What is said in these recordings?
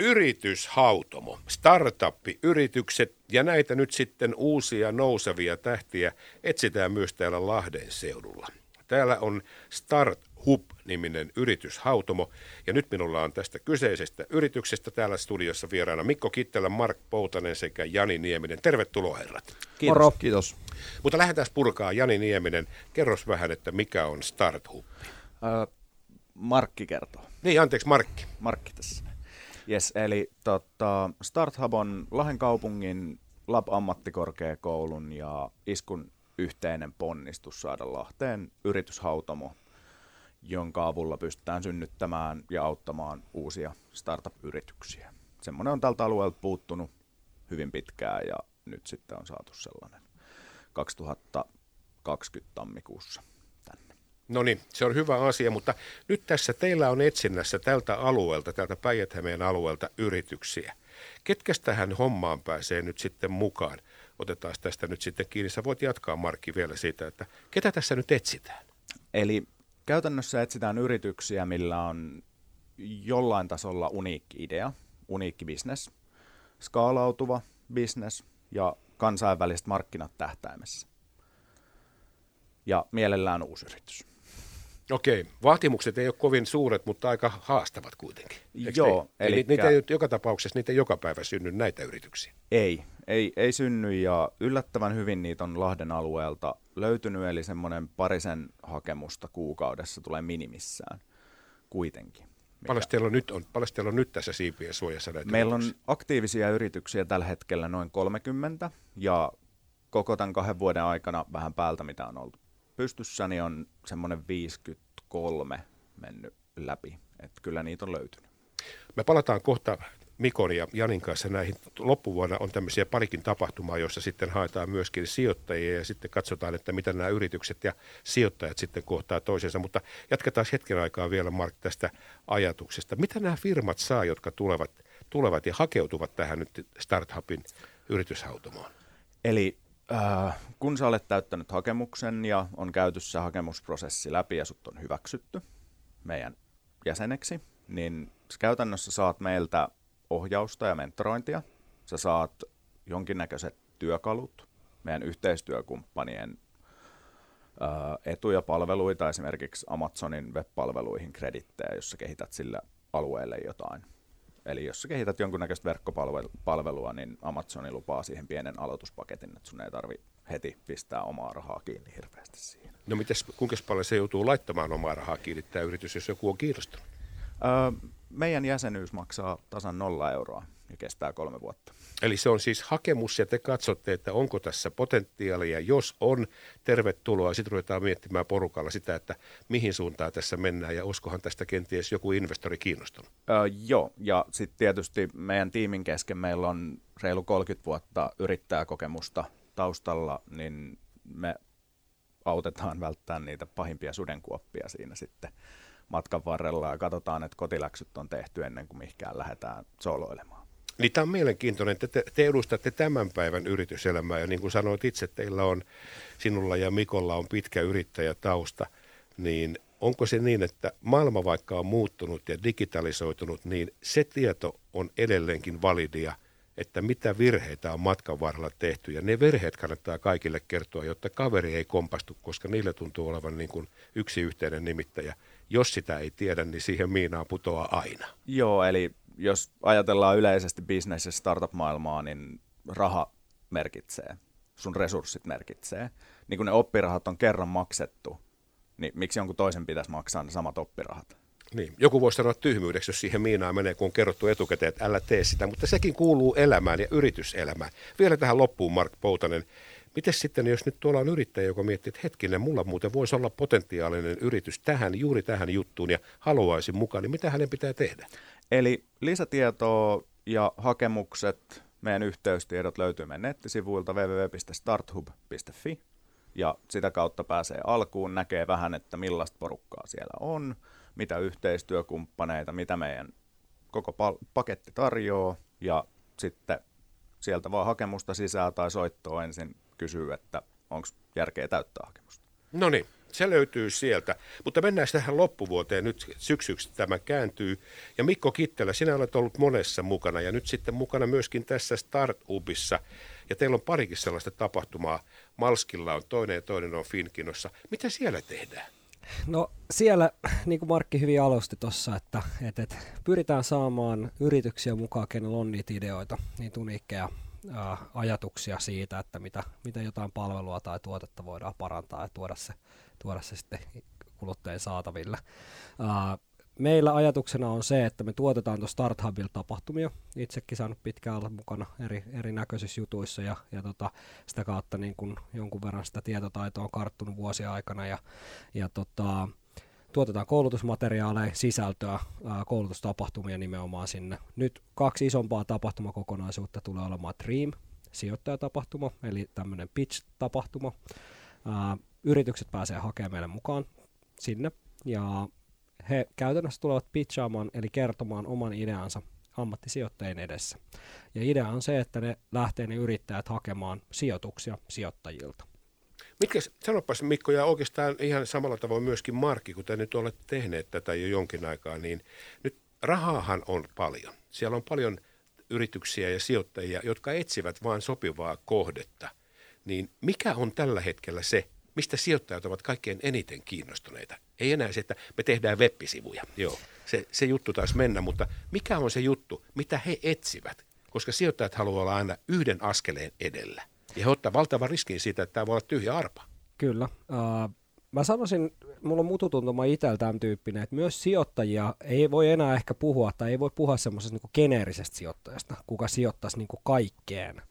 Yrityshautomo, startup-yritykset ja näitä nyt sitten uusia nousevia tähtiä etsitään myös täällä Lahden seudulla. Täällä on Start Hub-niminen yrityshautomo. Ja nyt minulla on tästä kyseisestä yrityksestä täällä studiossa vieraana Mikko Kittelä, Mark Poutanen sekä Jani Nieminen. Tervetuloa herrat. Kiitos. Moro. Kiitos. Mutta lähdetään purkaa. Jani Nieminen, kerros vähän, että mikä on Start Hub? Äh, Markki kertoo. Niin, anteeksi, Markki. Markki tässä. Yes, eli tota, Starthub on Lahden kaupungin Lab-ammattikorkeakoulun ja Iskun yhteinen ponnistus saada Lahteen yrityshautomo, jonka avulla pystytään synnyttämään ja auttamaan uusia startup-yrityksiä. Semmoinen on tältä alueelta puuttunut hyvin pitkään ja nyt sitten on saatu sellainen 2020 tammikuussa. No niin, se on hyvä asia, mutta nyt tässä teillä on etsinnässä tältä alueelta, tältä päijät alueelta yrityksiä. Ketkä tähän hommaan pääsee nyt sitten mukaan? Otetaan tästä nyt sitten kiinni. Sä voit jatkaa, Markki, vielä siitä, että ketä tässä nyt etsitään? Eli käytännössä etsitään yrityksiä, millä on jollain tasolla uniikki idea, uniikki bisnes, skaalautuva bisnes ja kansainväliset markkinat tähtäimessä. Ja mielellään uusi yritys. Okei, vaatimukset ei ole kovin suuret, mutta aika haastavat kuitenkin. Eikö Joo. Niin? Eli niitä ei, joka tapauksessa niitä ei joka päivä synny näitä yrityksiä. Ei, ei, ei synny ja yllättävän hyvin niitä on Lahden alueelta löytynyt, eli semmoinen parisen hakemusta kuukaudessa tulee minimissään kuitenkin. Paljon teillä, on nyt on, paljon on nyt tässä siipien suojassa näitä Meillä on aktiivisia yrityksiä tällä hetkellä noin 30 ja koko tämän kahden vuoden aikana vähän päältä, mitä on ollut pystyssä, niin on semmoinen 53 mennyt läpi. Että kyllä niitä on löytynyt. Me palataan kohta Mikon ja Janin kanssa näihin. Loppuvuonna on tämmöisiä parikin tapahtumaa, joissa sitten haetaan myöskin sijoittajia ja sitten katsotaan, että mitä nämä yritykset ja sijoittajat sitten kohtaa toisensa. Mutta jatketaan hetken aikaa vielä Mark tästä ajatuksesta. Mitä nämä firmat saa, jotka tulevat, tulevat ja hakeutuvat tähän nyt Startupin yrityshautomaan? Eli Äh, kun sä olet täyttänyt hakemuksen ja on käytössä hakemusprosessi läpi ja sut on hyväksytty meidän jäseneksi, niin sä käytännössä saat meiltä ohjausta ja mentorointia. Sä saat jonkinnäköiset työkalut meidän yhteistyökumppanien äh, etuja palveluita, esimerkiksi Amazonin web-palveluihin kredittejä, jos sä kehität sillä alueelle jotain. Eli jos sä kehität jonkunnäköistä verkkopalvelua, niin Amazoni lupaa siihen pienen aloituspaketin, että sun ei tarvi heti pistää omaa rahaa kiinni hirveästi siihen. No mites, kuinka paljon se joutuu laittamaan omaa rahaa kiinni tämä yritys, jos joku on kiinnostunut? Öö, meidän jäsenyys maksaa tasan nolla euroa ja kestää kolme vuotta. Eli se on siis hakemus ja te katsotte, että onko tässä potentiaalia. Jos on, tervetuloa. Sitten ruvetaan miettimään porukalla sitä, että mihin suuntaan tässä mennään ja uskohan tästä kenties joku investori kiinnostunut. Öö, joo, ja sitten tietysti meidän tiimin kesken meillä on reilu 30 vuotta yrittäjäkokemusta taustalla, niin me autetaan välttämään niitä pahimpia sudenkuoppia siinä sitten matkan varrella ja katsotaan, että kotiläksyt on tehty ennen kuin mihinkään lähdetään soloilemaan. Niin tämä on mielenkiintoinen, että te, te edustatte tämän päivän yrityselämää ja niin kuin sanoit itse, teillä on, sinulla ja Mikolla on pitkä yrittäjätausta, niin onko se niin, että maailma vaikka on muuttunut ja digitalisoitunut, niin se tieto on edelleenkin validia, että mitä virheitä on matkan varrella tehty. Ja ne virheet kannattaa kaikille kertoa, jotta kaveri ei kompastu, koska niille tuntuu olevan niin kuin yksi yhteinen nimittäjä. Jos sitä ei tiedä, niin siihen miinaan putoaa aina. Joo, eli jos ajatellaan yleisesti business- ja startup-maailmaa, niin raha merkitsee, sun resurssit merkitsee. Niin kun ne oppirahat on kerran maksettu, niin miksi jonkun toisen pitäisi maksaa ne samat oppirahat? Niin, joku voisi sanoa tyhmyydeksi, jos siihen miinaan menee, kun on kerrottu etukäteen, että älä tee sitä, mutta sekin kuuluu elämään ja yrityselämään. Vielä tähän loppuun, Mark Poutanen. Miten sitten, jos nyt tuolla on yrittäjä, joka miettii, että hetkinen, mulla muuten voisi olla potentiaalinen yritys tähän, juuri tähän juttuun ja haluaisin mukaan, niin mitä hänen pitää tehdä? Eli lisätietoa ja hakemukset, meidän yhteystiedot löytyy meidän nettisivuilta www.starthub.fi ja sitä kautta pääsee alkuun, näkee vähän, että millaista porukkaa siellä on, mitä yhteistyökumppaneita, mitä meidän koko paketti tarjoaa ja sitten sieltä vaan hakemusta sisään tai soittoa ensin kysyy, että onko järkeä täyttää hakemusta. No niin, Se löytyy sieltä. Mutta mennään tähän loppuvuoteen. Nyt syksyksi tämä kääntyy. Ja Mikko Kittelä, sinä olet ollut monessa mukana ja nyt sitten mukana myöskin tässä Startupissa. Ja teillä on parikin sellaista tapahtumaa. Malskilla on toinen ja toinen on Finkinossa. Mitä siellä tehdään? No siellä, niin kuin Markki hyvin alusti tuossa, että, että, että pyritään saamaan yrityksiä mukaan, kenellä on niitä ideoita, niin uniikkeja ää, ajatuksia siitä, että mitä, mitä jotain palvelua tai tuotetta voidaan parantaa ja tuoda se, tuoda se sitten kuluttajien saataville. Ää, meillä ajatuksena on se, että me tuotetaan tuossa Start tapahtumia. Itsekin saanut pitkään olla mukana eri, erinäköisissä jutuissa ja, ja tota, sitä kautta niin kun jonkun verran sitä tietotaitoa on karttunut vuosien aikana. Ja, ja tota, tuotetaan koulutusmateriaaleja, sisältöä, koulutustapahtumia nimenomaan sinne. Nyt kaksi isompaa tapahtumakokonaisuutta tulee olemaan Dream, sijoittajatapahtuma, eli tämmöinen pitch-tapahtuma. Yritykset pääsee hakemaan meille mukaan sinne, ja he käytännössä tulevat pitchaamaan, eli kertomaan oman ideansa ammattisijoittajien edessä. Ja idea on se, että ne lähtee ne yrittäjät hakemaan sijoituksia sijoittajilta. Mitkä, sanopas Mikko, ja oikeastaan ihan samalla tavoin myöskin Markki, kun te nyt olette tehneet tätä jo jonkin aikaa, niin nyt rahaahan on paljon. Siellä on paljon yrityksiä ja sijoittajia, jotka etsivät vain sopivaa kohdetta. Niin mikä on tällä hetkellä se, mistä sijoittajat ovat kaikkein eniten kiinnostuneita? Ei enää se, että me tehdään web-sivuja. Joo, se, se juttu taas mennä, mutta mikä on se juttu, mitä he etsivät? Koska sijoittajat haluavat olla aina yhden askeleen edellä. Ja he ottaa valtavan riskin siitä, että tämä voi olla tyhjä arpa. Kyllä. Uh, mä sanoisin, mulla on mututuntuma itsellä tämän tyyppinen, että myös sijoittajia ei voi enää ehkä puhua, tai ei voi puhua semmoisesta niin geneerisestä sijoittajasta, kuka sijoittaisi niin kuin kaikkeen,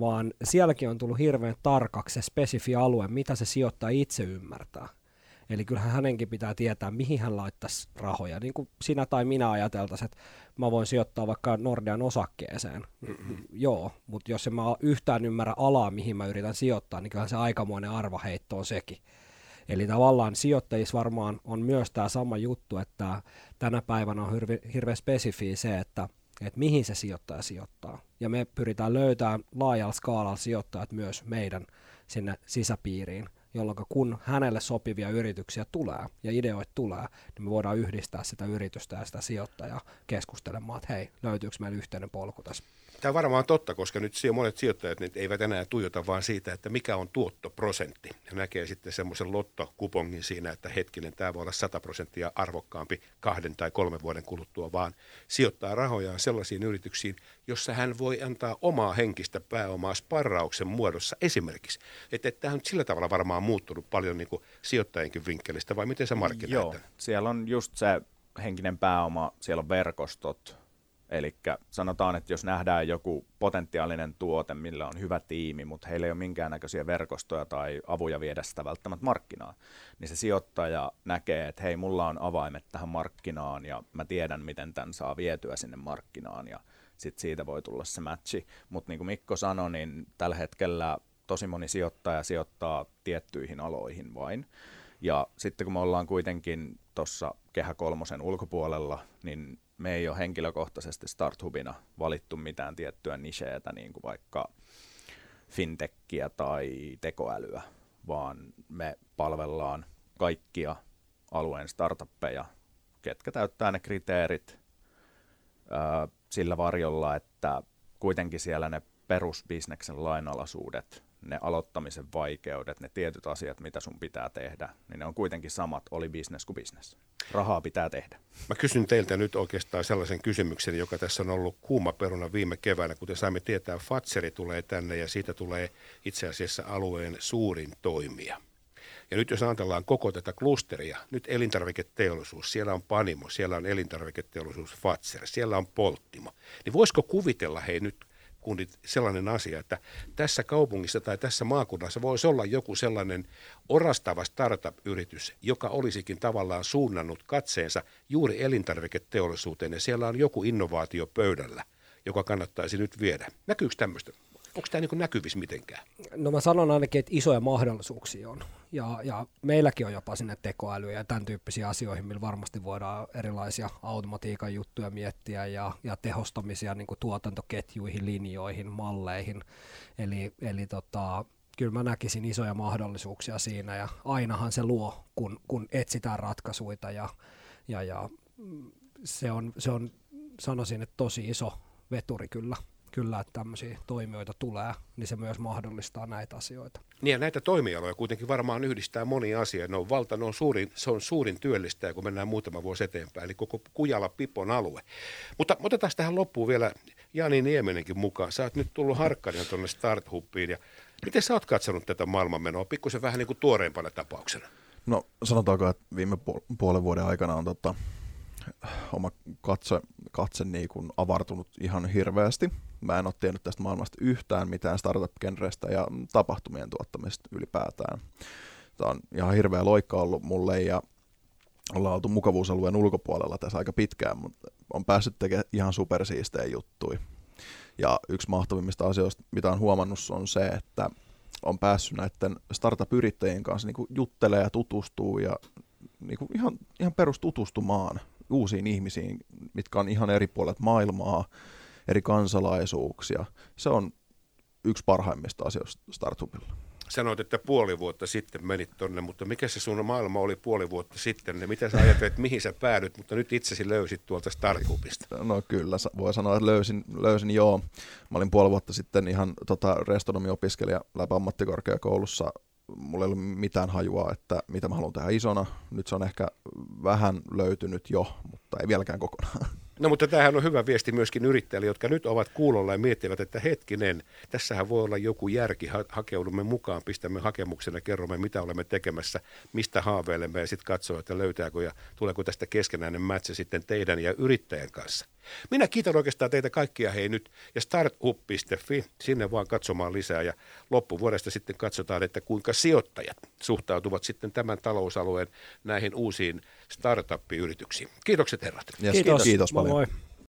vaan sielläkin on tullut hirveän tarkaksi se spesifi alue, mitä se sijoittaja itse ymmärtää. Eli kyllähän hänenkin pitää tietää, mihin hän laittaisi rahoja. Niin kuin sinä tai minä ajateltaisiin, että mä voin sijoittaa vaikka Nordean osakkeeseen. Mm-hmm. Joo, mutta jos en mä yhtään ymmärrä alaa, mihin mä yritän sijoittaa, niin kyllähän se aikamoinen arvaheitto on sekin. Eli tavallaan sijoittajissa varmaan on myös tämä sama juttu, että tänä päivänä on hirve, hirveän spesifiä se, että, että mihin se sijoittaja sijoittaa. Ja me pyritään löytämään laajalla skaalalla sijoittajat myös meidän sinne sisäpiiriin jolloin kun hänelle sopivia yrityksiä tulee ja ideoita tulee, niin me voidaan yhdistää sitä yritystä ja sitä sijoittajaa keskustelemaan, että hei, löytyykö meillä yhteinen polku tässä Tämä on varmaan totta, koska nyt monet sijoittajat nyt eivät enää tuijota vaan siitä, että mikä on tuottoprosentti. Ja näkee sitten semmoisen lottokupongin siinä, että hetkinen, tämä voi olla 100 prosenttia arvokkaampi kahden tai kolmen vuoden kuluttua, vaan sijoittaa rahojaan sellaisiin yrityksiin, jossa hän voi antaa omaa henkistä pääomaa sparrauksen muodossa esimerkiksi. Että tämä on sillä tavalla varmaan muuttunut paljon niin kuin sijoittajienkin vinkkelistä, vai miten se markkinoit? Joo, siellä on just se henkinen pääoma, siellä on verkostot, Eli sanotaan, että jos nähdään joku potentiaalinen tuote, millä on hyvä tiimi, mutta heillä ei ole minkäännäköisiä verkostoja tai avuja viedä sitä välttämättä markkinaan, niin se sijoittaja näkee, että hei, mulla on avaimet tähän markkinaan ja mä tiedän, miten tämän saa vietyä sinne markkinaan ja sitten siitä voi tulla se matchi. Mutta niin kuin Mikko sanoi, niin tällä hetkellä tosi moni sijoittaja sijoittaa tiettyihin aloihin vain. Ja sitten kun me ollaan kuitenkin tuossa kehä kolmosen ulkopuolella, niin me ei ole henkilökohtaisesti Starthubina valittu mitään tiettyä nicheetä, niin kuin vaikka fintechia tai tekoälyä, vaan me palvellaan kaikkia alueen startuppeja, ketkä täyttää ne kriteerit sillä varjolla, että kuitenkin siellä ne perusbisneksen lainalaisuudet ne aloittamisen vaikeudet, ne tietyt asiat, mitä sun pitää tehdä, niin ne on kuitenkin samat, oli business kuin business. Rahaa pitää tehdä. Mä kysyn teiltä nyt oikeastaan sellaisen kysymyksen, joka tässä on ollut kuuma peruna viime keväänä. Kuten saimme tietää, Fatseri tulee tänne ja siitä tulee itse asiassa alueen suurin toimija. Ja nyt jos ajatellaan koko tätä klusteria, nyt elintarviketeollisuus, siellä on Panimo, siellä on elintarviketeollisuus Fatser, siellä on Polttimo, niin voisiko kuvitella hei nyt kunnit sellainen asia, että tässä kaupungissa tai tässä maakunnassa voisi olla joku sellainen orastava startup-yritys, joka olisikin tavallaan suunnannut katseensa juuri elintarviketeollisuuteen ja siellä on joku innovaatio pöydällä, joka kannattaisi nyt viedä. Näkyykö tämmöistä? Onko tämä niin näkyvissä mitenkään? No mä sanon ainakin, että isoja mahdollisuuksia on. Ja, ja meilläkin on jopa sinne tekoälyä ja tämän tyyppisiä asioihin, millä varmasti voidaan erilaisia automatiikan juttuja miettiä ja, ja tehostamisia niin kuin tuotantoketjuihin, linjoihin, malleihin. Eli, eli tota, kyllä mä näkisin isoja mahdollisuuksia siinä ja ainahan se luo, kun, kun etsitään ratkaisuja ja, ja, ja mm, se, on, se on, sanoisin, että tosi iso veturi kyllä kyllä, että tämmöisiä toimijoita tulee, niin se myös mahdollistaa näitä asioita. Niin ja näitä toimialoja kuitenkin varmaan yhdistää moni asia. Ne on valta, ne on suurin, se on suurin työllistäjä, kun mennään muutama vuosi eteenpäin, eli koko Kujala-Pipon alue. Mutta otetaan tähän loppuun vielä Jani Niemenenkin mukaan. Sä oot nyt tullut harkkarina tuonne Starthubiin ja miten sä oot katsonut tätä maailmanmenoa? Pikkusen vähän niin kuin tuoreempana tapauksena. No sanotaanko, että viime puolen vuoden aikana on tota, oma katse, katse niin kuin avartunut ihan hirveästi. Mä en ole tiennyt tästä maailmasta yhtään mitään startup-genrestä ja tapahtumien tuottamista ylipäätään. Tämä on ihan hirveä loikka ollut mulle ja ollaan oltu mukavuusalueen ulkopuolella tässä aika pitkään, mutta on päässyt tekemään ihan supersiistejä juttuja. Ja yksi mahtavimmista asioista, mitä on huomannut, on se, että on päässyt näiden startup-yrittäjien kanssa niin juttelemaan ja tutustuu ja niin ihan, ihan perustutustumaan uusiin ihmisiin, mitkä on ihan eri puolet maailmaa, eri kansalaisuuksia. Se on yksi parhaimmista asioista Startupilla. Sanoit, että puoli vuotta sitten menit tonne, mutta mikä se sun maailma oli puoli vuotta sitten? Ja mitä sä ajattelet, mihin sä päädyt, mutta nyt itsesi löysit tuolta Startupista? No kyllä, voi sanoa, että löysin, löysin joo. Mä olin puoli vuotta sitten ihan tota, restonomiopiskelija läpi ammattikorkeakoulussa mulla ei ollut mitään hajua, että mitä mä haluan tehdä isona. Nyt se on ehkä vähän löytynyt jo, mutta ei vieläkään kokonaan. No mutta tämähän on hyvä viesti myöskin yrittäjille, jotka nyt ovat kuulolla ja miettivät, että hetkinen, tässähän voi olla joku järki, ha- hakeudumme mukaan, pistämme hakemuksen ja kerromme, mitä olemme tekemässä, mistä haaveilemme ja sitten katsoo, että löytääkö ja tuleeko tästä keskenäinen match sitten teidän ja yrittäjän kanssa. Minä kiitän oikeastaan teitä kaikkia hei nyt ja startup.fi, sinne vaan katsomaan lisää ja loppuvuodesta sitten katsotaan, että kuinka sijoittajat suhtautuvat sitten tämän talousalueen näihin uusiin startup-yrityksiin. Kiitokset herrat. Yes, kiitos. kiitos paljon. Moi moi.